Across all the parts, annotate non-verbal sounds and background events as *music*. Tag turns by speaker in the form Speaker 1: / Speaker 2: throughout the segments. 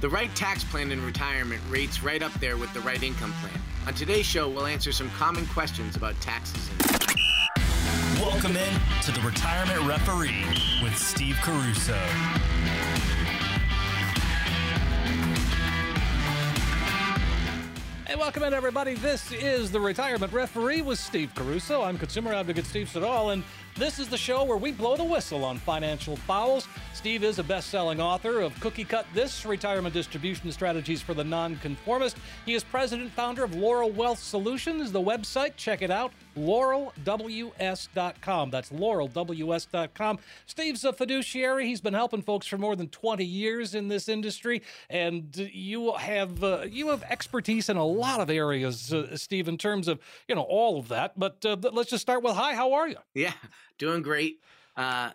Speaker 1: The right tax plan in retirement rates right up there with the right income plan. On today's show, we'll answer some common questions about taxes.
Speaker 2: Welcome in to the Retirement Referee with Steve Caruso.
Speaker 3: Hey, welcome in, everybody. This is the Retirement Referee with Steve Caruso. I'm consumer advocate Steve Siddall, and this is the show where we blow the whistle on financial fouls. Steve is a best selling author of Cookie Cut This Retirement Distribution Strategies for the Nonconformist. He is president founder of Laurel Wealth Solutions, the website. Check it out, laurelws.com. That's laurelws.com. Steve's a fiduciary. He's been helping folks for more than 20 years in this industry, and you have uh, you have expertise in a lot of areas, uh, Steve, in terms of you know all of that. But uh, let's just start with hi. How are you?
Speaker 1: Yeah, doing great. Uh,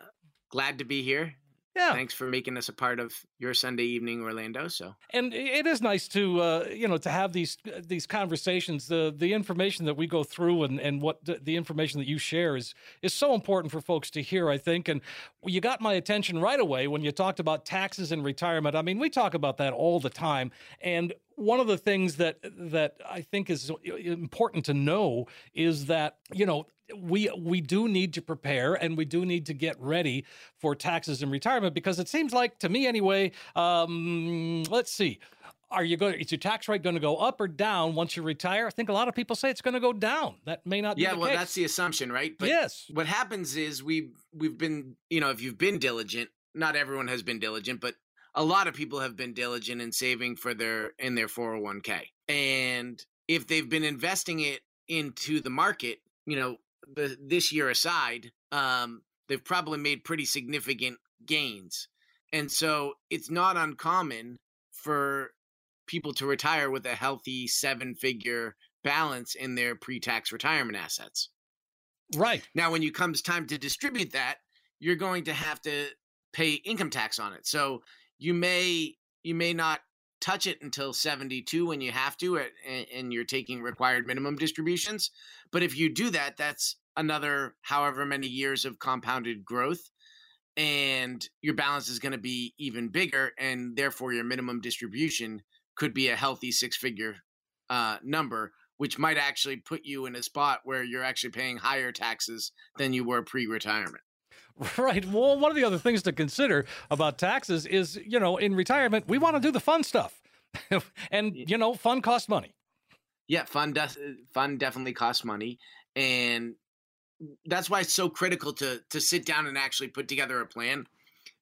Speaker 1: glad to be here.
Speaker 3: Yeah.
Speaker 1: Thanks for making us a part of your Sunday evening, Orlando. So,
Speaker 3: and it is nice to uh, you know to have these these conversations. The the information that we go through and and what the, the information that you share is is so important for folks to hear. I think, and you got my attention right away when you talked about taxes and retirement. I mean, we talk about that all the time, and one of the things that that I think is important to know is that you know we we do need to prepare and we do need to get ready for taxes and retirement because it seems like to me anyway. Um, let's see. Are you going? Is your tax rate going to go up or down once you retire? I think a lot of people say it's going to go down. That may not.
Speaker 1: Yeah,
Speaker 3: be
Speaker 1: well,
Speaker 3: case.
Speaker 1: that's the assumption, right?
Speaker 3: But yes.
Speaker 1: What happens is we we've been, you know, if you've been diligent, not everyone has been diligent, but a lot of people have been diligent in saving for their in their 401k. And if they've been investing it into the market, you know, the, this year aside, um, they've probably made pretty significant gains. And so it's not uncommon for people to retire with a healthy seven figure balance in their pre tax retirement assets.
Speaker 3: Right.
Speaker 1: Now, when it comes time to distribute that, you're going to have to pay income tax on it. So you may you may not touch it until 72 when you have to and, you're taking required minimum distributions but if you do that that's another however many years of compounded growth and your balance is going to be even bigger and therefore your minimum distribution could be a healthy six figure uh, number which might actually put you in a spot where you're actually paying higher taxes than you were pre-retirement *laughs*
Speaker 3: Right. Well, one of the other things to consider about taxes is, you know, in retirement, we want to do the fun stuff. *laughs* and, you know, fun costs money.
Speaker 1: Yeah, fun does fun definitely costs money. And that's why it's so critical to to sit down and actually put together a plan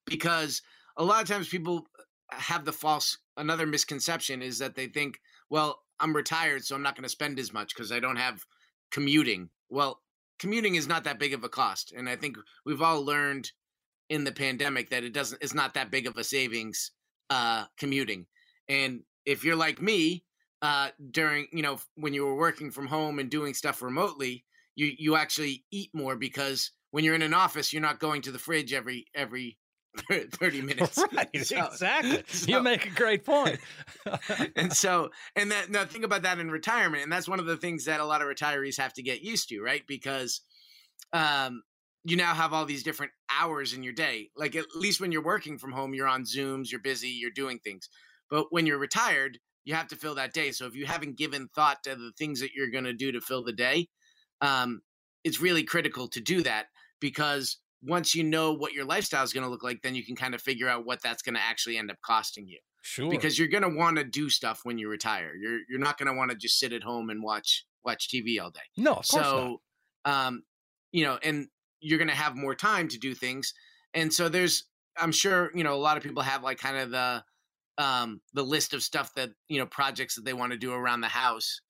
Speaker 1: because a lot of times people have the false another misconception is that they think, well, I'm retired, so I'm not going to spend as much because I don't have commuting. Well, commuting is not that big of a cost and i think we've all learned in the pandemic that it doesn't it's not that big of a savings uh commuting. And if you're like me uh during you know when you were working from home and doing stuff remotely you you actually eat more because when you're in an office you're not going to the fridge every every 30 *laughs* minutes.
Speaker 3: Right, *laughs* so, exactly. So, you make a great point. *laughs*
Speaker 1: and so, and that now think about that in retirement. And that's one of the things that a lot of retirees have to get used to, right? Because um, you now have all these different hours in your day. Like at least when you're working from home, you're on Zooms, you're busy, you're doing things. But when you're retired, you have to fill that day. So if you haven't given thought to the things that you're going to do to fill the day, um, it's really critical to do that because once you know what your lifestyle is going to look like, then you can kind of figure out what that's going to actually end up costing you.
Speaker 3: Sure.
Speaker 1: Because you're going to want to do stuff when you retire. You're you're not going to want to just sit at home and watch watch TV all day.
Speaker 3: No, of course
Speaker 1: so,
Speaker 3: not.
Speaker 1: um, you know, and you're going to have more time to do things. And so there's, I'm sure, you know, a lot of people have like kind of the um the list of stuff that you know projects that they want to do around the house.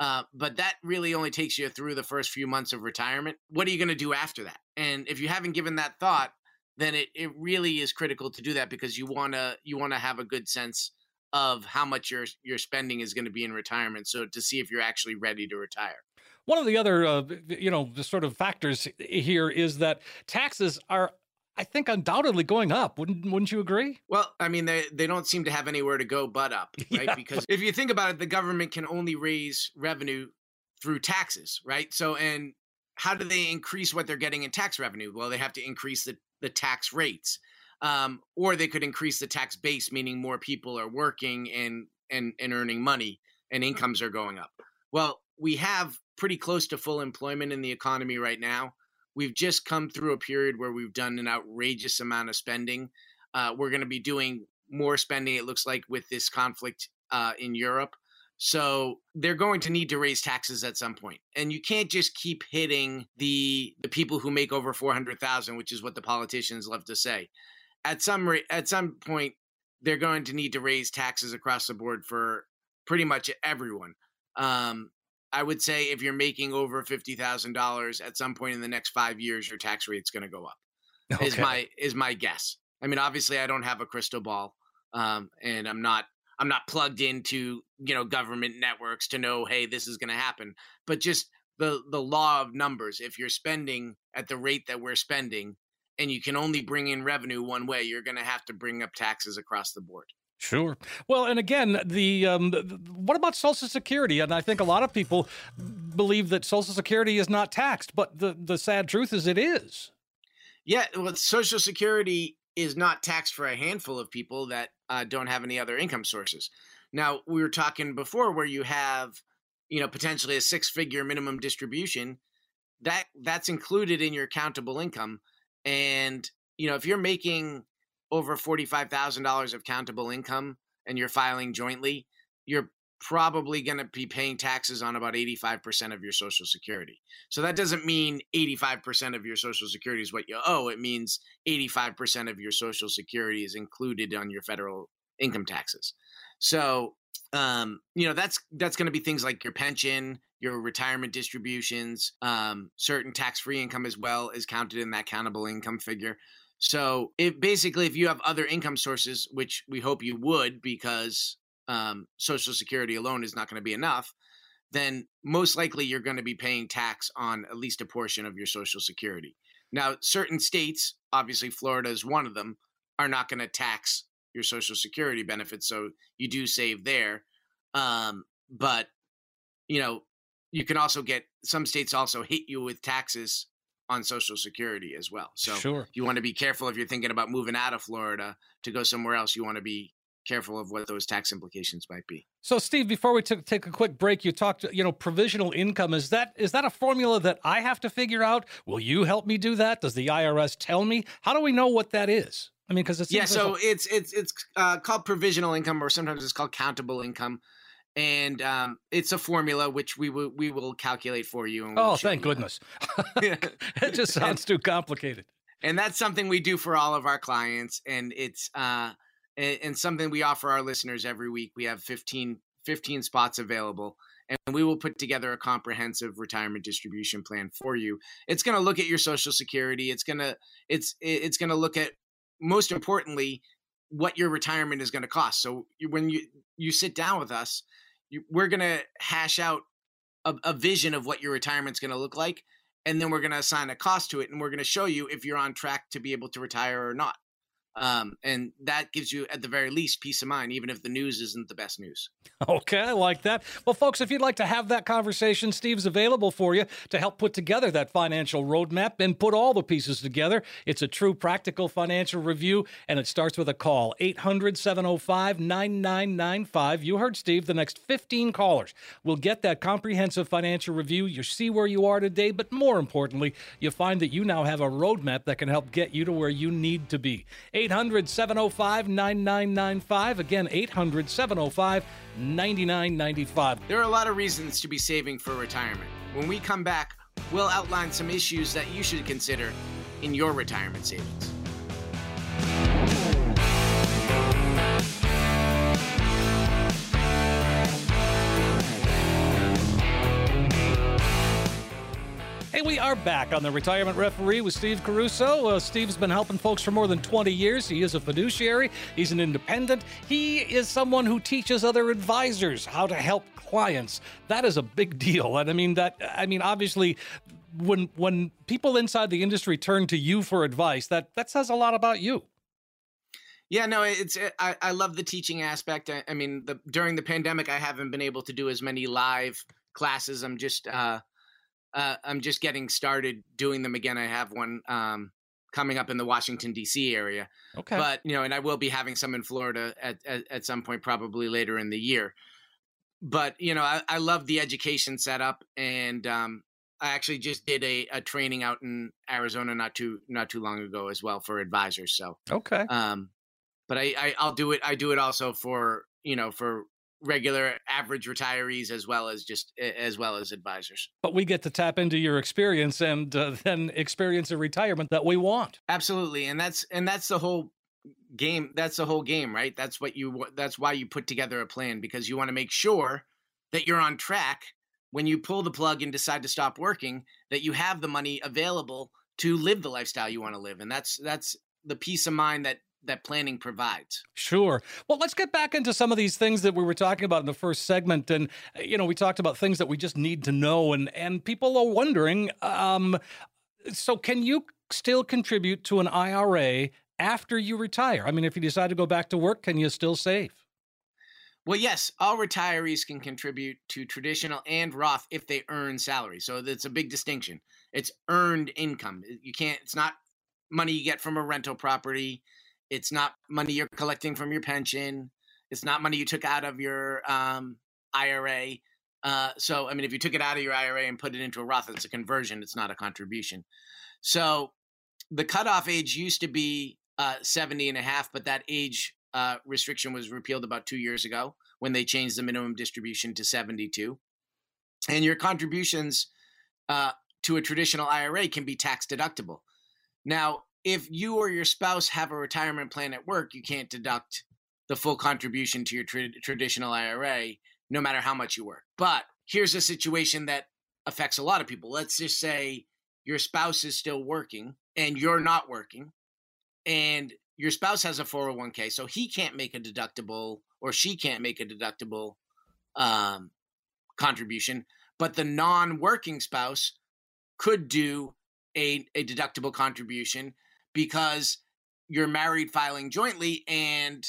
Speaker 1: Uh, but that really only takes you through the first few months of retirement. What are you going to do after that? And if you haven't given that thought, then it, it really is critical to do that because you want to you want to have a good sense of how much your your spending is going to be in retirement so to see if you're actually ready to retire
Speaker 3: one of the other uh, you know the sort of factors here is that taxes are I think undoubtedly going up. Wouldn't wouldn't you agree?
Speaker 1: Well, I mean, they they don't seem to have anywhere to go but up, *laughs* right? Yeah. Because if you think about it, the government can only raise revenue through taxes, right? So, and how do they increase what they're getting in tax revenue? Well, they have to increase the the tax rates. Um, or they could increase the tax base, meaning more people are working and and and earning money and incomes are going up. Well, we have pretty close to full employment in the economy right now. We've just come through a period where we've done an outrageous amount of spending. Uh, we're going to be doing more spending, it looks like, with this conflict uh, in Europe. So they're going to need to raise taxes at some point. and you can't just keep hitting the the people who make over four hundred thousand, which is what the politicians love to say. At some at some point, they're going to need to raise taxes across the board for pretty much everyone. Um, I would say if you're making over fifty thousand dollars at some point in the next five years, your tax rate's going to go up. *laughs* Okay. Is my is my guess. I mean, obviously, I don't have a crystal ball, um, and I'm not I'm not plugged into you know government networks to know hey this is going to happen. But just the the law of numbers. If you're spending at the rate that we're spending, and you can only bring in revenue one way, you're going to have to bring up taxes across the board.
Speaker 3: Sure. Well, and again, the, um, what about Social Security? And I think a lot of people believe that Social Security is not taxed, but the the sad truth is it is.
Speaker 1: Yeah, well, Social Security is not taxed for a handful of people that uh, don't have any other income sources. Now, we were talking before where you have, you know, potentially a six-figure minimum distribution. That that's included in your countable income, and you know, if you're making over $45,000 of countable income and you're filing jointly, you're probably going to be paying taxes on about 85% of your social security. So that doesn't mean 85% of your social security is what you owe. It means 85% of your social security is included on your federal income taxes. So, um, you know, that's that's going to be things like your pension, your retirement distributions, um, certain tax-free income as well is counted in that countable income figure. So it basically, if you have other income sources, which we hope you would, because um, Social Security alone is not going to be enough, then most likely you're going to be paying tax on at least a portion of your Social Security. Now, certain states, obviously Florida is one of them, are not going to tax your Social Security benefits, so you do save there. Um, but you know, you can also get some states also hit you with taxes on Social Security as well. So
Speaker 3: sure.
Speaker 1: you want to be careful if you're thinking about moving out of Florida to go somewhere else. You want to be careful of what those tax implications might be.
Speaker 3: So, Steve, before we t- take a quick break, you talked, you know, provisional income. Is that is that a formula that I have to figure out? Will you help me do that? Does the IRS tell me? How do we know what that is? I mean, because it's
Speaker 1: yeah. So a- it's it's it's uh, called provisional income, or sometimes it's called countable income and um, it's a formula which we will we will calculate for you.
Speaker 3: We'll oh, thank goodness! *laughs* *laughs* it just sounds and, too complicated.
Speaker 1: And that's something we do for all of our clients, and it's uh, and, and something we offer our listeners every week. We have 15, 15 spots available, and we will put together a comprehensive retirement distribution plan for you. It's going to look at your Social Security. It's gonna it's it's going to look at most importantly what your retirement is going to cost. So when you you sit down with us, you, we're going to hash out a, a vision of what your retirement's going to look like, and then we're going to assign a cost to it, and we're going to show you if you're on track to be able to retire or not. Um, and that gives you, at the very least, peace of mind, even if the news isn't the best news.
Speaker 3: Okay, I like that. Well, folks, if you'd like to have that conversation, Steve's available for you to help put together that financial roadmap and put all the pieces together. It's a true practical financial review, and it starts with a call 800 705 9995. You heard Steve, the next 15 callers will get that comprehensive financial review. You see where you are today, but more importantly, you find that you now have a roadmap that can help get you to where you need to be. 800 705 9995. Again, 800 705 9995.
Speaker 1: There are a lot of reasons to be saving for retirement. When we come back, we'll outline some issues that you should consider in your retirement savings.
Speaker 3: Are back on the Retirement Referee with Steve Caruso. Uh, Steve's been helping folks for more than 20 years. He is a fiduciary, he's an independent. He is someone who teaches other advisors how to help clients. That is a big *laughs* deal. And I mean, that, I mean, obviously, when when people inside the industry turn to you for advice, that that says a lot about you.
Speaker 1: Yeah, no, it's it, I, I love the teaching aspect. I, I mean, the, during the pandemic, I haven't been able to do as many live classes. I'm just uh, uh, I'm just getting started doing them again. I have one um, coming up in the Washington D.C. area.
Speaker 3: Okay.
Speaker 1: But you know, and I will be having some in Florida at at, at some point, probably later in the year. But you know, I, I love the education setup, and um, I actually just did a, a training out in Arizona not too not too long ago as well for advisors. So
Speaker 3: okay.
Speaker 1: um, but I, I I'll do it. I do it also for you know for regular average retirees as well as just as well as advisors.
Speaker 3: But we get to tap into your experience and uh, then experience a retirement that we want.
Speaker 1: Absolutely, and that's and that's the whole game. That's the whole game, right? That's what you. That's why you put together a plan because you want to make sure that you're on track when you pull the plug and decide to stop working. That you have the money available to live the lifestyle you want to live, and that's that's the peace of mind that that planning provides.
Speaker 3: Sure. Well, let's get back into some of these things that we were talking about in the first segment, and you know, we talked about things that we just need to know, and and people are wondering. Um, so, can you still contribute to an IRA after you retire? I mean, if you decide to go back to work, can you still save?
Speaker 1: Well, yes, all retirees can contribute to traditional and Roth if they earn salary. So that's a big distinction. It's earned income. You can't. It's not money you get from a rental property it's not money you're collecting from your pension. It's not money you took out of your um, IRA. Uh, so, I mean, if you took it out of your IRA and put it into a Roth, it's a conversion. It's not a contribution. So, the cutoff age used to be uh, 70 and a half, but that age uh, restriction was repealed about two years ago when they changed the minimum distribution to 72. And your contributions uh, to a traditional IRA can be tax deductible. Now, if you or your spouse have a retirement plan at work, you can't deduct the full contribution to your tra- traditional IRA, no matter how much you work. But here's a situation that affects a lot of people. Let's just say your spouse is still working and you're not working, and your spouse has a 401k, so he can't make a deductible or she can't make a deductible um, contribution, but the non working spouse could do a, a deductible contribution because you're married filing jointly and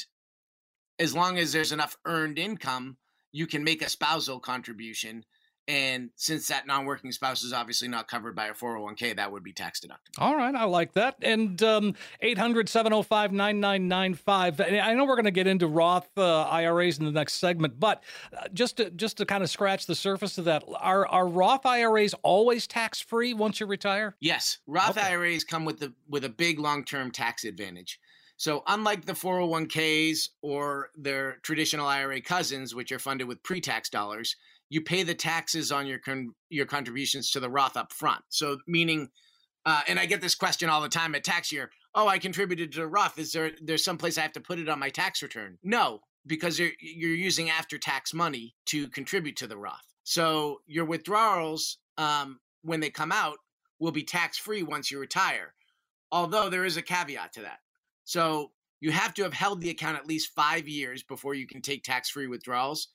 Speaker 1: as long as there's enough earned income you can make a spousal contribution and since that non-working spouse is obviously not covered by a 401k, that would be tax deductible.
Speaker 3: All right, I like that. And um, 800-705-9995. I know we're going to get into Roth uh, IRAs in the next segment, but uh, just to, just to kind of scratch the surface of that, are are Roth IRAs always tax-free once you retire?
Speaker 1: Yes, Roth okay. IRAs come with the with a big long-term tax advantage. So, unlike the 401ks or their traditional IRA cousins, which are funded with pre tax dollars, you pay the taxes on your con- your contributions to the Roth up front. So meaning, uh, and I get this question all the time at tax year. Oh, I contributed to Roth. Is there there's some place I have to put it on my tax return? No, because you're you're using after tax money to contribute to the Roth. So your withdrawals um, when they come out will be tax free once you retire. Although there is a caveat to that. So you have to have held the account at least five years before you can take tax free withdrawals.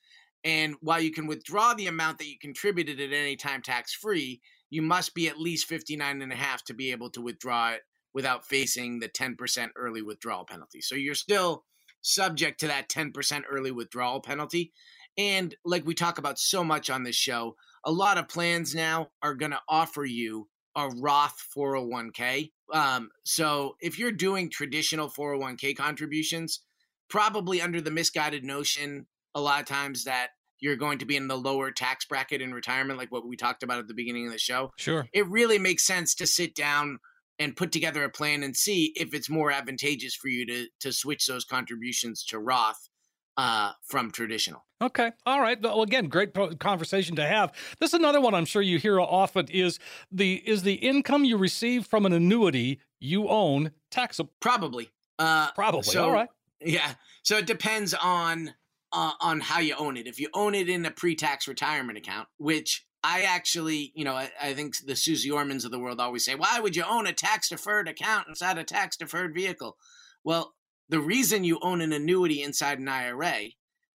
Speaker 1: And while you can withdraw the amount that you contributed at any time tax free, you must be at least 59 and a half to be able to withdraw it without facing the 10% early withdrawal penalty. So you're still subject to that 10% early withdrawal penalty. And like we talk about so much on this show, a lot of plans now are going to offer you a Roth 401k. Um, so if you're doing traditional 401k contributions, probably under the misguided notion a lot of times that you're going to be in the lower tax bracket in retirement, like what we talked about at the beginning of the show.
Speaker 3: Sure.
Speaker 1: It really makes sense to sit down and put together a plan and see if it's more advantageous for you to to switch those contributions to Roth uh, from traditional.
Speaker 3: Okay. All right. Well, again, great conversation to have. This is another one I'm sure you hear often is the is the income you receive from an annuity you own taxable?
Speaker 1: Probably.
Speaker 3: Uh, Probably. So, All right.
Speaker 1: Yeah. So it depends on uh, on how you own it. If you own it in a pre-tax retirement account, which I actually, you know, I, I think the Suze Ormans of the world always say, why would you own a tax deferred account inside a tax deferred vehicle? Well, the reason you own an annuity inside an IRA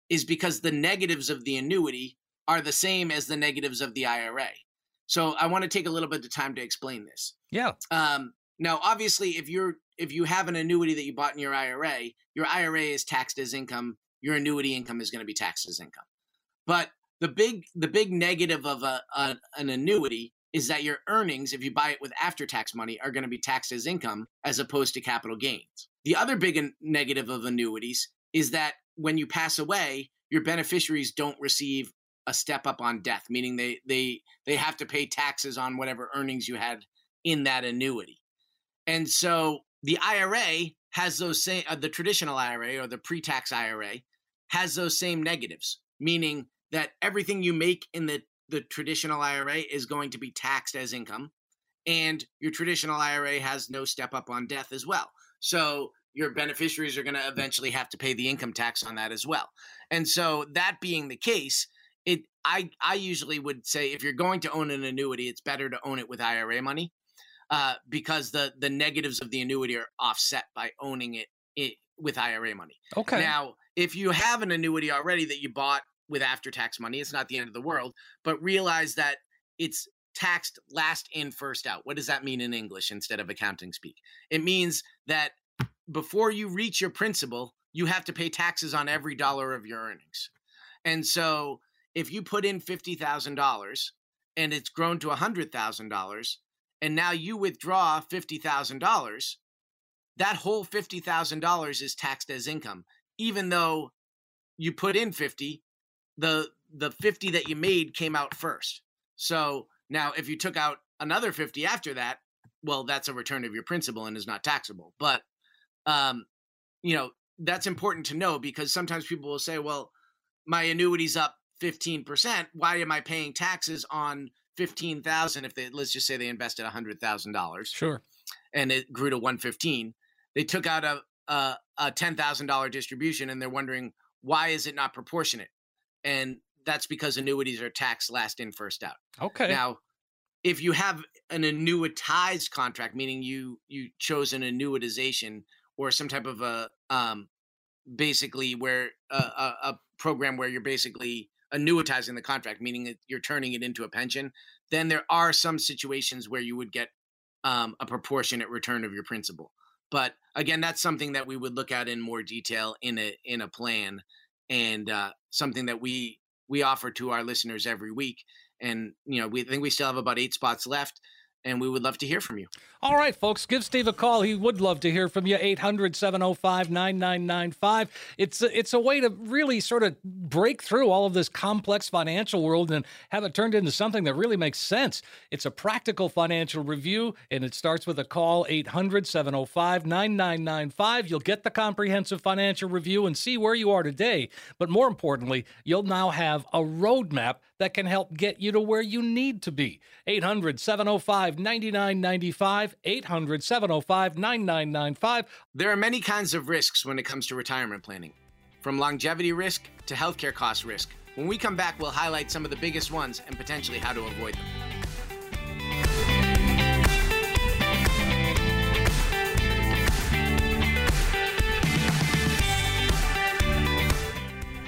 Speaker 1: is because the negatives of the annuity are the same as the negatives of the IRA. So I want to take a little bit of time to explain this.
Speaker 3: Yeah.
Speaker 1: Um, now, obviously, if you're if you have an annuity that you bought in your IRA, your IRA is taxed as income your annuity income is going to be taxed as income. But the big the big negative of a, a, an annuity is that your earnings, if you buy it with after tax money, are going to be taxed as income as opposed to capital gains. The other big negative of annuities is that when you pass away, your beneficiaries don't receive a step up on death, meaning they they they have to pay taxes on whatever earnings you had in that annuity. And so the IRA has those same uh, the traditional IRA or the pre-tax IRA has those same negatives, meaning that everything you make in the the traditional IRA is going to be taxed as income and your traditional IRA has no step up on death as well. So your beneficiaries are going to eventually have to pay the income tax on that as well. And so that being the case, it I I usually would say if you're going to own an annuity, it's better to own it with IRA money uh, because the the negatives of the annuity are offset by owning it, it with IRA money.
Speaker 3: Okay.
Speaker 1: Now, if you have an annuity already that you bought with after tax money, it's not the end of the world, but realize that it's taxed last in first out. What does that mean in English instead of accounting speak? It means that before you reach your principal, you have to pay taxes on every dollar of your earnings. And so if you put in $50,000 and it's grown to $100,000 and now you withdraw $50,000, that whole $50,000 is taxed as income even though you put in 50 the the 50 that you made came out first. So now if you took out another 50 after that, well that's a return of your principal and is not taxable. But um you know, that's important to know because sometimes people will say, well, my annuity's up 15%, why am I paying taxes on 15,000 if they let's just say they invested $100,000.
Speaker 3: Sure.
Speaker 1: And it grew to 115. They took out a a, a $10,000 distribution and they're wondering why is it not proportionate? And that's because annuities are taxed last in first out.
Speaker 3: Okay.
Speaker 1: Now, if you have an annuitized contract, meaning you you chose an annuitization or some type of a um, basically where a, a, a program where you're basically annuitizing the contract, meaning that you're turning it into a pension, then there are some situations where you would get um, a proportionate return of your principal. But again, that's something that we would look at in more detail in a in a plan, and uh, something that we we offer to our listeners every week. And you know, we think we still have about eight spots left and we would love to hear from you.
Speaker 3: All right, folks, give Steve a call. He would love to hear from you. 800 705 9995. It's a, it's a way to really sort of break through all of this complex financial world and have it turned into something that really makes sense. It's a practical financial review, and it starts with a call 800 705 9995. You'll get the comprehensive financial review and see where you are today. But more importantly, you'll now have a roadmap that can help get you to where you need to be. 800 705 9995. 800 705 9995.
Speaker 1: There are many kinds of risks when it comes to retirement planning, from longevity risk to healthcare cost risk. When we come back, we'll highlight some of the biggest ones and potentially how to avoid them.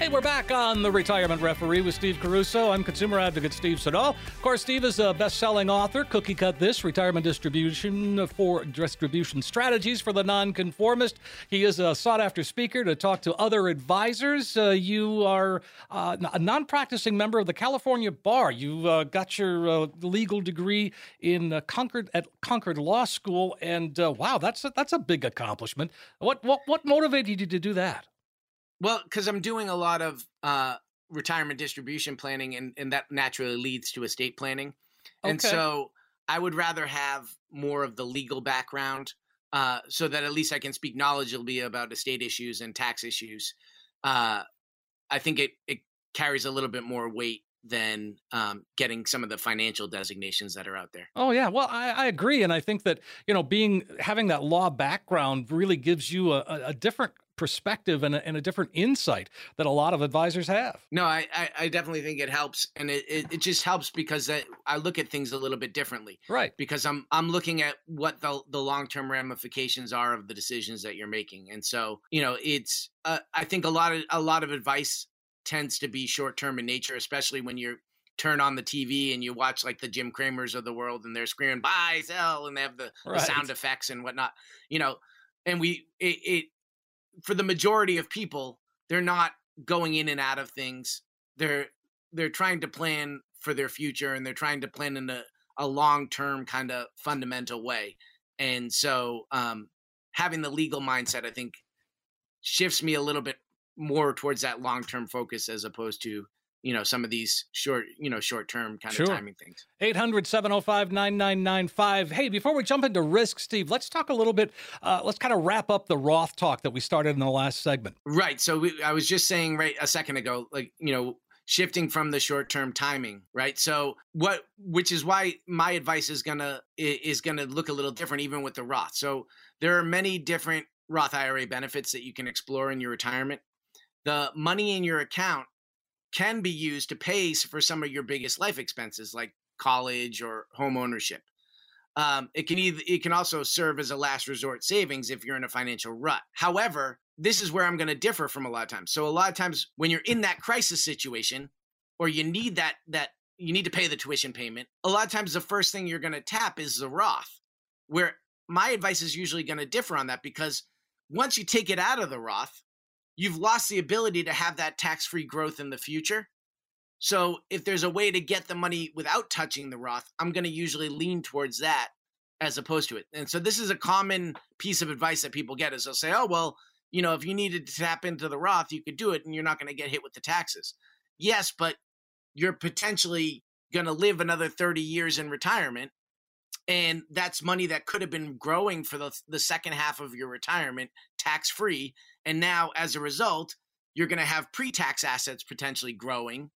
Speaker 3: Hey, we're back on the Retirement Referee with Steve Caruso. I'm consumer advocate Steve Siddall. Of course, Steve is a best-selling author. Cookie Cut This: Retirement Distribution for Distribution Strategies for the Nonconformist. He is a sought-after speaker to talk to other advisors. Uh, you are uh, a non-practicing member of the California Bar. You uh, got your uh, legal degree in uh, Concord at Concord Law School, and uh, wow, that's a, that's a big accomplishment. What what what motivated you to do that?
Speaker 1: Well, because I'm doing a lot of uh, retirement distribution planning, and, and that naturally leads to estate planning. Okay. And so I would rather have more of the legal background uh, so that at least I can speak knowledgeably about estate issues and tax issues. Uh, I think it, it carries a little bit more weight than um, getting some of the financial designations that are out there.
Speaker 3: Oh yeah, well I, I, agree, and I think that you know being having that law background really gives you a, a different perspective and a, and a, different insight that a lot of advisors have.
Speaker 1: No, I, I, I definitely think it helps, and it, it, it just helps because I, I, look at things a little bit differently.
Speaker 3: Right.
Speaker 1: Because I'm I'm looking at what the the long term ramifications are of the decisions that you're making, and so you know it's uh, I think a lot of a lot of advice tends to be short term in nature, especially when you're turn on the TV and you watch like the Jim Cramers of the world and they're screaming buy sell and they have the, right. the sound effects and whatnot, you know. And we it, it for the majority of people, they're not going in and out of things. They're they're trying to plan for their future and they're trying to plan in a, a long term kind of fundamental way. And so um, having the legal mindset, I think, shifts me a little bit more towards that long term focus as opposed to you know some of these short you know short term kind
Speaker 3: Sure.
Speaker 1: of timing things
Speaker 3: 800 705 9995. Hey, before we jump into risk, Steve, let's talk a little bit. Uh, let's kind of wrap up the Roth talk that we started in the last segment.
Speaker 1: right so we, i was just saying right a second ago like you know shifting from the short term timing right so what which is why my advice is gonna is gonna look a little different even with the roth so there are many different roth ira benefits that you can explore in your retirement the money in your account can be used to pay for some of your biggest life expenses like college or home ownership. Um, it can either it can also serve as a last resort savings if you're in a financial rut. However this is where i'm going to differ from a lot of times. So a lot of times when you're in that crisis situation or you need that that you need to pay the tuition payment a lot of times the first thing you're going to tap is the roth where my advice is usually going to differ on that because once you take it out of the roth you've lost the ability to have that tax-free growth in the future so if there's a way to get the money without touching the Roth, I'm going to usually lean towards that as opposed to it. And so this is a common piece of advice that people get is they'll say, "Oh, well, you know, if you needed to tap into the Roth, you could do it and you're not going to get hit with the taxes." Yes, but you're potentially going to live another 30 years in retirement and that's money that could have been growing for the the second half of your retirement tax free and now as a result you're going to have pre-tax assets potentially growing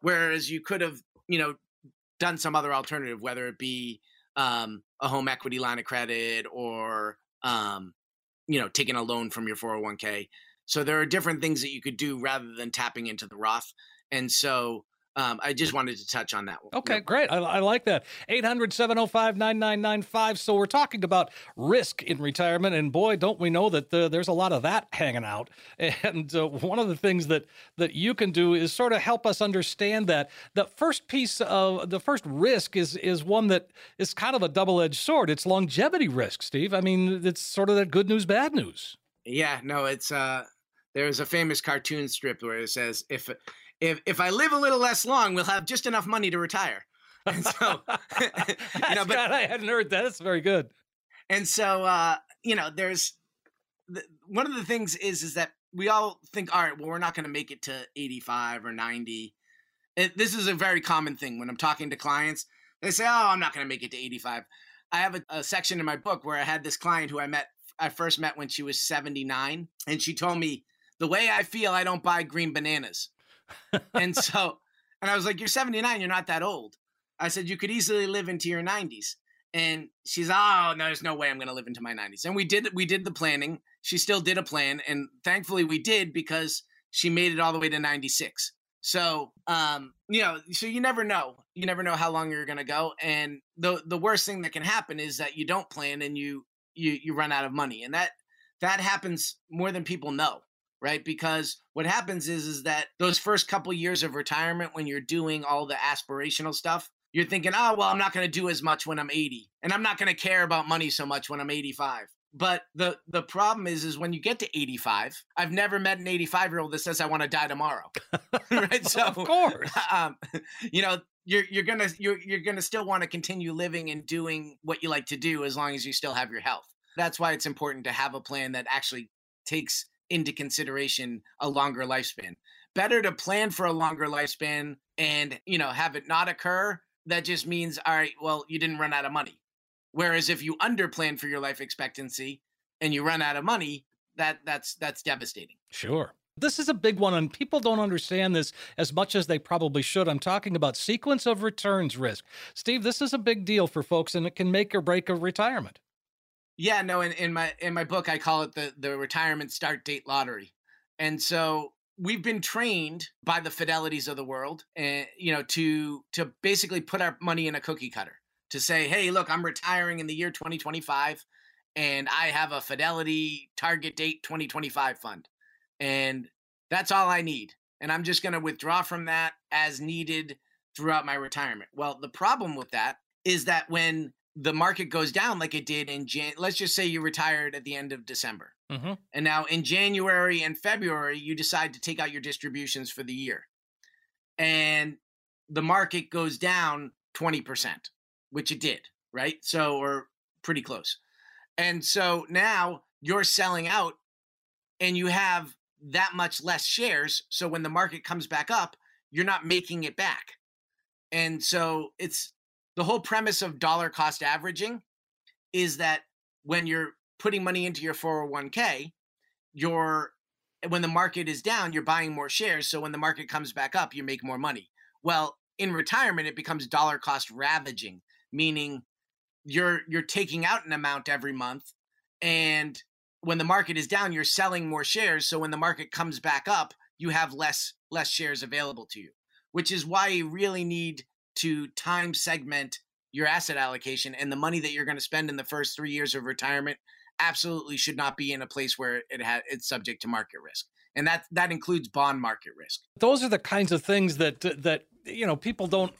Speaker 1: whereas you could have you know done some other alternative whether it be um, a home equity line of credit or um, you know taking a loan from your 401k so there are different things that you could do rather than tapping into the roth. And so um, i just wanted to touch on that one
Speaker 3: Okay, great. I, I like that. 800 705 9995. So, we're talking about risk in retirement. And boy, don't we know that uh, there's a lot of that hanging out. *laughs* And uh, one of the things that, that you can do is sort of help us understand that. The first piece of the first risk is, is one that is kind of a double edged sword. It's longevity risk, Steve. I mean, it's sort of that good news, bad news.
Speaker 1: Yeah, no, it's uh there's a famous cartoon strip where it says if if if I live a little less long, we'll have just enough money to retire. And so *laughs* you know, but
Speaker 3: God, I hadn't heard that. That's very good.
Speaker 1: and so uh you know, there's the, one of the things is is that we all think all right, well we're not going to make it to 85 or 90. It, this is a very common thing when I'm talking to clients. They say, "Oh, I'm not going to make it to 85." I have a, a section in my book where I had this client who I met I first met when she was 79 and she told me the way I feel I don't buy green bananas. And *laughs* so and I was like you're 79 you're not that old. I said you could easily live into your 90s. And she's oh no there's no way I'm going to live into my 90s. And we did we did the planning. She still did a plan and thankfully we did because she made it all the way to 96. So, um, you know, so you never know. You never know how long you're going to go and the the worst thing that can happen is that you don't plan and you you you run out of money. And that that happens more than people know, right? Because what happens is is that those first couple years of retirement when you're doing all the aspirational stuff, you're thinking, "Oh, well, I'm not going to do as much when I'm 80, and I'm not going to care about money so much when I'm 85." But the the problem is is when you get to 85, I've never met an 85 year old that says I want to die tomorrow. *laughs* right? So
Speaker 3: of course. *laughs*
Speaker 1: um, *laughs* you know, you're you're gonna you're you're gonna still want to continue living and doing what you like to do as long as you still have your health. That's why it's important to have a plan that actually takes into consideration a longer lifespan. Better to plan for a longer lifespan and you know have it not occur. That just means all right. Well, you didn't run out of money. Whereas if you underplan for your life expectancy and you run out of money, that that's that's devastating.
Speaker 3: Sure. This is a big one, and people don't understand this as much as they probably should. I'm talking about sequence of returns risk. Steve, this is a big deal for folks, and it can make or break a retirement.
Speaker 1: Yeah, no, in, in my in my book I call it the the retirement start date lottery. And so we've been trained by the fidelities of the world and you know to to basically put our money in a cookie cutter. To say, "Hey, look, I'm retiring in the year 2025 and I have a fidelity target date 2025 fund." And that's all I need. And I'm just going to withdraw from that as needed throughout my retirement. Well, the problem with that is that when the market goes down like it did in Jan, let's just say you retired at the end of December.
Speaker 3: Mm-hmm.
Speaker 1: And now in January and February, you decide to take out your distributions for the year. And the market goes down 20%. which it did, right? So, or pretty close. And so now you're selling out and you have that much less shares. So when the market comes back up, you're not making it back. And so it's the whole premise of dollar cost averaging is that when you're putting money into your 401k, you're when the market is down, you're buying more shares. So when the market comes back up, you make more money. Well, in retirement, it becomes dollar cost ravaging, meaning you're you're taking out an amount every month, and when the market is down, you're selling more shares. So when the market comes back up, you have less less shares available to you, which is why you really need to time segment your asset allocation and the money that you're going to spend in the first three years of retirement absolutely should not be in a place where it ha- it's subject to market risk. And that that includes bond market risk.
Speaker 3: Those are the kinds of things that that you know people don't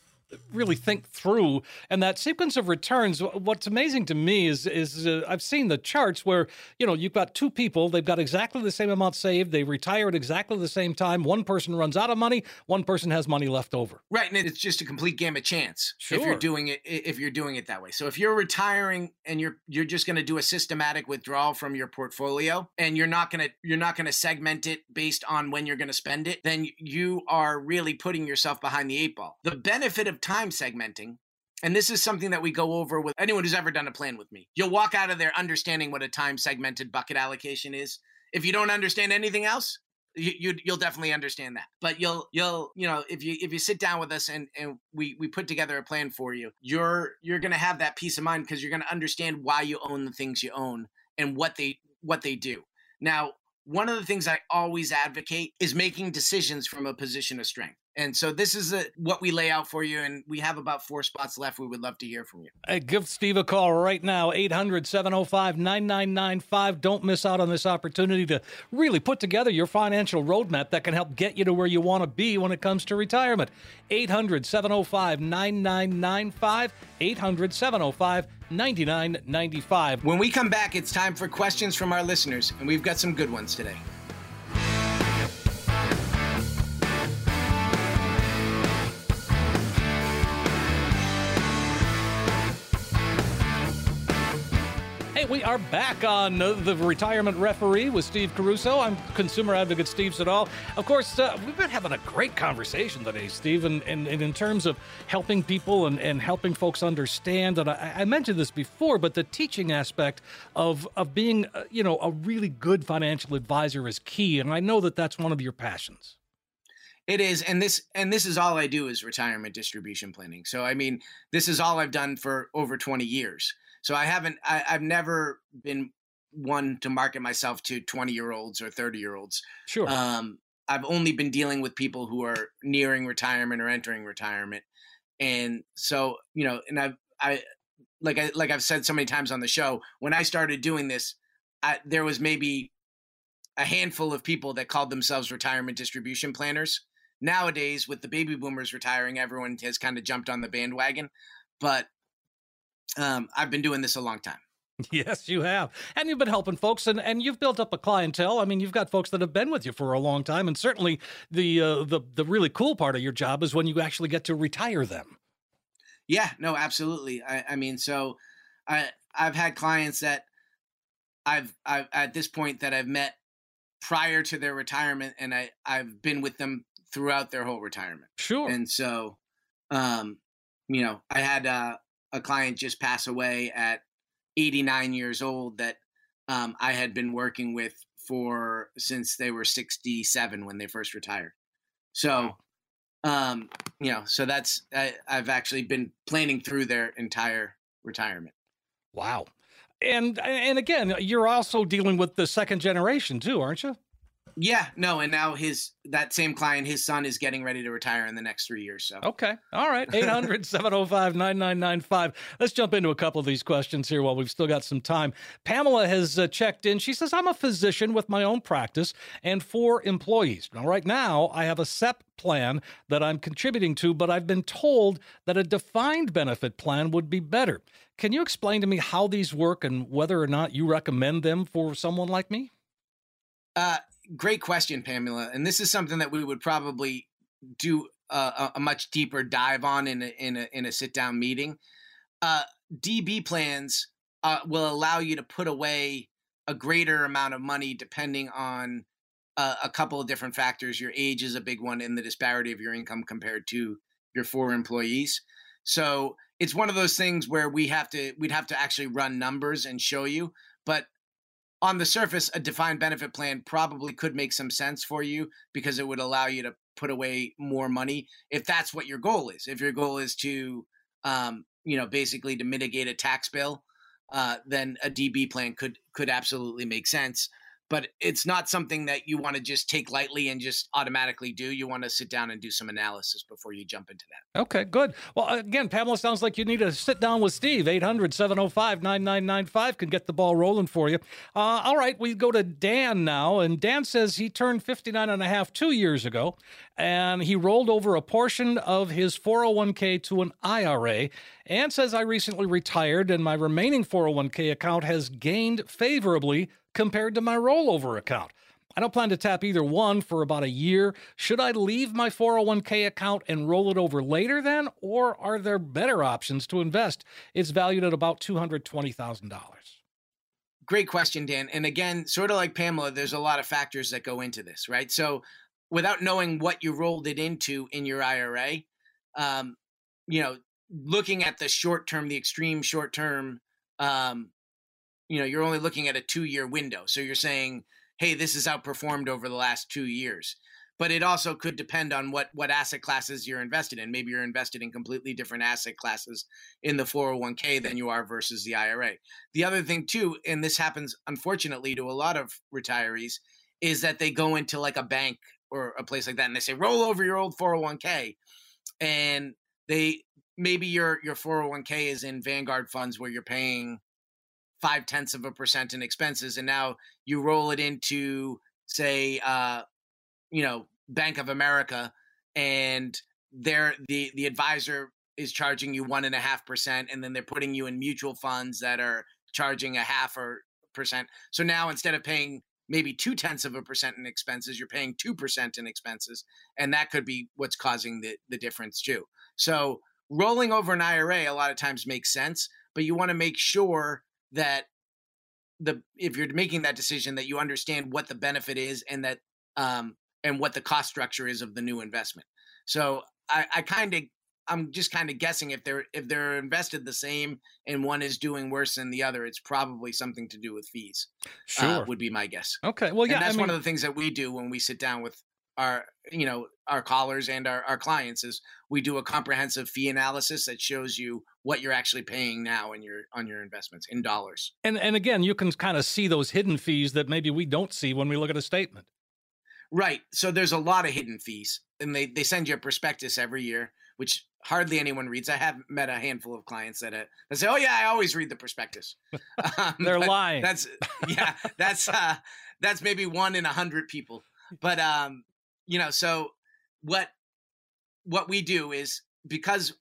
Speaker 3: really think through. And that sequence of returns what's amazing to me is is uh, i've seen the charts where you know you've got two people they've got exactly the same amount saved they retire at exactly the same time one person runs out of money one person has money left over.
Speaker 1: Right and it's just a complete game of chance
Speaker 3: sure.
Speaker 1: if you're doing it if you're doing it that way. So if you're retiring and you're you're just going to do a systematic withdrawal from your portfolio and you're not going to you're not going to segment it based on when you're going to spend it then you are really putting yourself behind the eight ball. The benefit of time segmenting, and this is something that we go over with anyone who's ever done a plan with me. You'll walk out of there understanding what a time segmented bucket allocation is. If you don't understand anything else, you, you you'll definitely understand that. But you'll you'll you know if you if you sit down with us and and we we put together a plan for you, you're you're gonna have that peace of mind because you're gonna understand why you own the things you own and what they what they do. Now, one of the things I always advocate is making decisions from a position of strength. And so this is a, what we lay out for you, and we have about four spots left. We would love to hear from you.
Speaker 3: Hey, give Steve a call right now, 800 705 9995. Don't miss out on this opportunity to really put together your financial roadmap that can help get you to where you want to be when it comes to retirement. 800 705 9995. 800 705 9995.
Speaker 1: When we come back, it's time for questions from our listeners, and we've got some good ones today.
Speaker 3: We are back on the retirement referee with Steve Caruso. I'm consumer advocate Steve Siddall. Of course, uh, we've been having a great conversation today, Steve, and, and, and in terms of helping people and, and helping folks understand. And I, I, mentioned this before, but the teaching aspect of of being, uh, you know, a really good financial advisor is key, and I know that that's one of your passions.
Speaker 1: It is, and this and this is all I do is retirement distribution planning. So I mean, this is all I've done for over 20 years. So I haven't, I, I've never been one to market myself to 20 year olds or 30 year olds.
Speaker 3: Sure.
Speaker 1: Um, I've only been dealing with people who are nearing retirement or entering retirement. And so, you know, and I've, I, like I, like I've said so many times on the show, when I started doing this, I, there was maybe a handful of people that called themselves retirement distribution planners. Nowadays, with the baby boomers retiring, everyone has kind of jumped on the bandwagon. But um, I've been doing this a long time. *laughs*
Speaker 3: Yes, you have. And you've been helping folks and, and you've built up a clientele. I mean, you've got folks that have been with you for a long time. And certainly the uh, the the really cool part of your job is when you actually get to retire them.
Speaker 1: Yeah, no, absolutely. I, I mean, so I I've had clients that I've I've at this point that I've met prior to their retirement and I, I've been with them throughout their whole retirement.
Speaker 3: Sure.
Speaker 1: And so um, you know, I had uh a client just pass away at 89 years old that um, I had been working with for since they were 67 when they first retired. So, um, you know, so that's I, I've actually been planning through their entire retirement.
Speaker 3: Wow. And and again, you're also dealing with the second generation too, aren't you?
Speaker 1: Yeah, no, and now his that same client, his son is getting ready to retire in the next three years. So
Speaker 3: okay, all right, 800-705-9995. *laughs* Let's jump into a couple of these questions here while we've still got some time. Pamela has uh, checked in. She says, "I'm a physician with my own practice and four employees. Now, right now, I have a SEP plan that I'm contributing to, but I've been told that a defined benefit plan would be better. Can you explain to me how these work and whether or not you recommend them for someone like me?"
Speaker 1: Uh, great question, Pamela. And this is something that we would probably do a, a much deeper dive on in a, in a, in a sit down meeting. uh, DB plans uh, will allow you to put away a greater amount of money depending on uh, a couple of different factors. Your age is a big one, and the disparity of your income compared to your four employees. So it's one of those things where we have to we'd have to actually run numbers and show you. But on the surface, a defined benefit plan probably could make some sense for you because it would allow you to put away more money if that's what your goal is. If your goal is to, um, you know, basically to mitigate a tax bill, uh, then a DB plan could could absolutely make sense but it's not something that you want to just take lightly and just automatically do. You want to sit down and do some analysis before you jump into that.
Speaker 3: Okay, good. Well, again, Pamela, sounds like you need to sit down with Steve. 800 705 9995 can get the ball rolling for you. Uh, all right, we go to Dan now. And Dan says he turned 59 and a half two years ago, and he rolled over a portion of his 401k to an IRA and says, I recently retired, and my remaining 401k account has gained favorably compared to my rollover account. I don't plan to tap either one for about a year. Should I leave my 401k account and roll it over later then? Or are there better options to invest? It's valued at about $220,000.
Speaker 1: Great question, Dan. And again, sort of like Pamela, there's a lot of factors that go into this, right? So without knowing what you rolled it into in your IRA, um, you know, looking at the short term, the extreme short term um, you know you're only looking at a two year window. So you're saying hey this is outperformed over the last two years. But it also could depend on what what asset classes you're invested in. Maybe you're invested in completely different asset classes in the 401k than you are versus the ira the other thing too and this happens unfortunately to a lot of retirees is that they go into like a bank or a place like that and they say roll over your old 401k and they maybe your your 401k is in vanguard funds where you're paying five tenths of a percent in expenses, and now you roll it into say, uh, you know, Bank of America, and there the the advisor is charging you one and a half percent, and then they're putting you in mutual funds that are charging a half or percent. So now instead of paying maybe two tenths of a percent in expenses, you're paying two percent in expenses, and that could be what's causing the the difference too. So rolling over an IRA a lot of times makes sense, but you want to make sure that the if you're making that decision that you understand what the benefit is and that um and what the cost structure is of the new investment. So I, I kind of I'm just kind of guessing if they're if they're invested the same and one is doing worse than the other, it's probably something to do with fees. Uh,
Speaker 3: Sure.
Speaker 1: uh, would be my guess.
Speaker 3: okay. Well, yeah.
Speaker 1: and that's
Speaker 3: I mean,
Speaker 1: one of the things that we do when we sit down with our you know our callers and our, our clients is we do a comprehensive fee analysis that shows you what you're actually paying now in your on your investments in dollars.
Speaker 3: and, and again, you can kind of see those hidden fees that maybe we don't see when we look at a statement.
Speaker 1: Right. So there's a lot of hidden fees, and they they send you a prospectus every year, which hardly anyone reads. I have met a handful of clients that uh, that say, "Oh yeah, I always read the prospectus." *laughs* *laughs* Um,
Speaker 3: They're lying.
Speaker 1: That's yeah. That's *laughs* uh, that's maybe one in a hundred people. But um, you know, so what what we do is because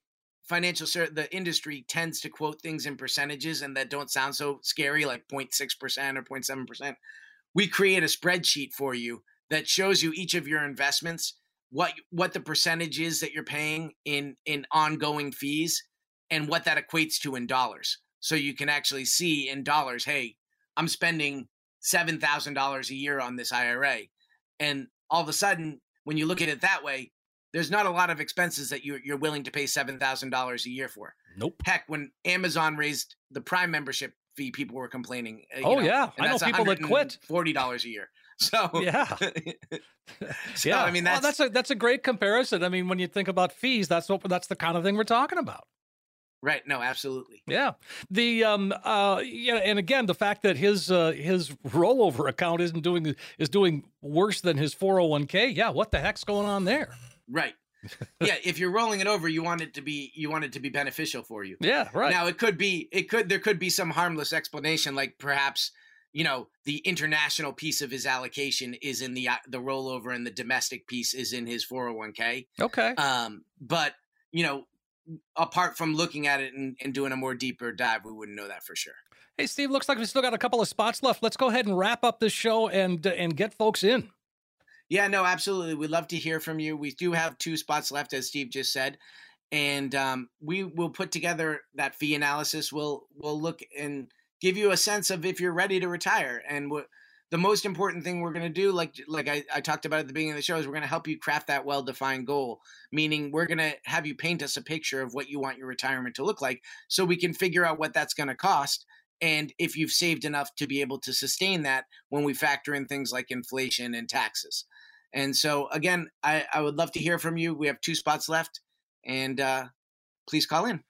Speaker 1: financial ser- the industry tends to quote things in percentages and that don't sound so scary, like 0.6 percent or 0.7 percent. We create a spreadsheet for you that shows you each of your investments, what what the percentage is that you're paying in in ongoing fees, and what that equates to in dollars. So you can actually see in dollars, hey, I'm spending seven thousand dollars a year on this IRA, and all of a sudden, when you look at it that way, there's not a lot of expenses that you're, you're willing to pay seven thousand dollars a year for.
Speaker 3: Nope.
Speaker 1: Heck, when Amazon raised the Prime membership fee, people were complaining. uh,
Speaker 3: Oh,
Speaker 1: know,
Speaker 3: yeah. I know people that quit.
Speaker 1: Forty dollars a year. *laughs* So
Speaker 3: Yeah. *laughs*
Speaker 1: so,
Speaker 3: yeah.
Speaker 1: I mean
Speaker 3: Well,
Speaker 1: that's,
Speaker 3: that's a that's a great comparison. I mean, when you think about fees, that's what that's the kind of thing we're talking about.
Speaker 1: Right. No, absolutely.
Speaker 3: Yeah. The um uh yeah, and again, the fact that his uh his rollover account isn't doing is doing worse than his 401k. Yeah, what the heck's going on there?
Speaker 1: Right. *laughs* yeah, if you're rolling it over, you want it to be you want it to be beneficial for you.
Speaker 3: Yeah, right.
Speaker 1: Now it could be it could there could be some harmless explanation like perhaps you know the international piece of his allocation is in the uh, the rollover and the domestic piece is in his 401k.
Speaker 3: okay.
Speaker 1: Um but you know apart from looking at it and, and doing a more deeper dive we wouldn't know that for sure.
Speaker 3: Hey Steve, looks like we still got a couple of spots left. Let's go ahead and wrap up this show and uh, and get folks in.
Speaker 1: Yeah, no, absolutely. We'd love to hear from you. We do have two spots left as Steve just said. and um, we will put together that fee analysis. We'll we'll look and give you a sense of if you're ready to retire. And the most important thing we're going to do, like like I, I talked about at the beginning of the show, is we're going to help you craft that well defined goal. Meaning, we're going to have you paint us a picture of what you want your retirement to look like, so we can figure out what that's going to cost. And if you've saved enough to be able to sustain that when we factor in things like inflation and taxes. And so, again, I, I would love to hear from you. We have two spots left and uh, please call in.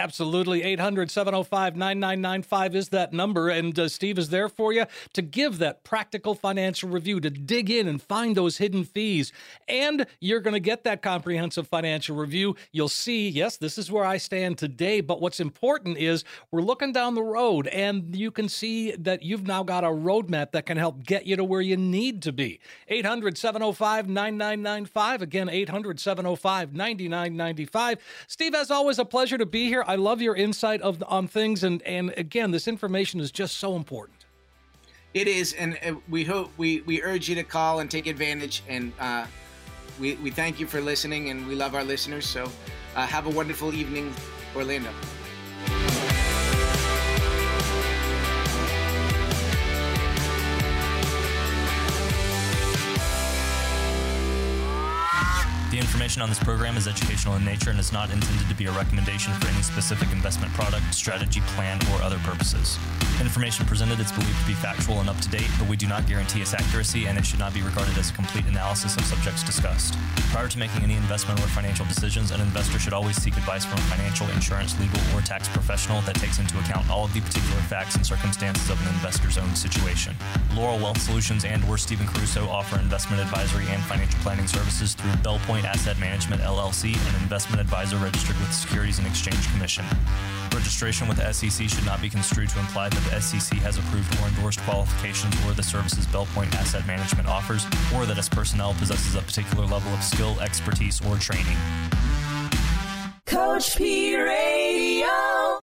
Speaker 3: Absolutely. 800 705 9995 is that number. And uh, Steve is there for you to give that practical financial review, to dig in and find those hidden fees. And you're going to get that comprehensive financial review. You'll see, yes, this is where I stand today. But what's important is we're looking down the road and you can see that you've now got a roadmap that can help get you to where you need to be. 800 705 9995. Again, 800 705 9995. Steve, as always, a pleasure to be here. I love your insight of on things, and and again, this information is just so important.
Speaker 1: It is, and uh, we hope we we urge you to call and take advantage. And uh, we we thank you for listening, and we love our listeners. So uh, have a wonderful evening, Orlando.
Speaker 2: Information on this program is educational in nature and is not intended to be a recommendation for any specific investment product, strategy, plan, or other purposes. Information presented is believed to be factual and up to date, but we do not guarantee its accuracy and it should not be regarded as a complete analysis of subjects discussed. Prior to making any investment or financial decisions, an investor should always seek advice from a financial, insurance, legal, or tax professional that takes into account all of the particular facts and circumstances of an investor's own situation. Laurel Wealth Solutions and or Stephen Caruso offer investment advisory and financial planning services through Bellpoint Asset Management LLC, an investment advisor registered with the Securities and Exchange Commission. Registration with the SEC should not be construed to imply that the SEC has approved or endorsed qualifications or the services Bellpoint Asset Management offers, or that its personnel possesses a particular level of skill, expertise, or training. Coach P.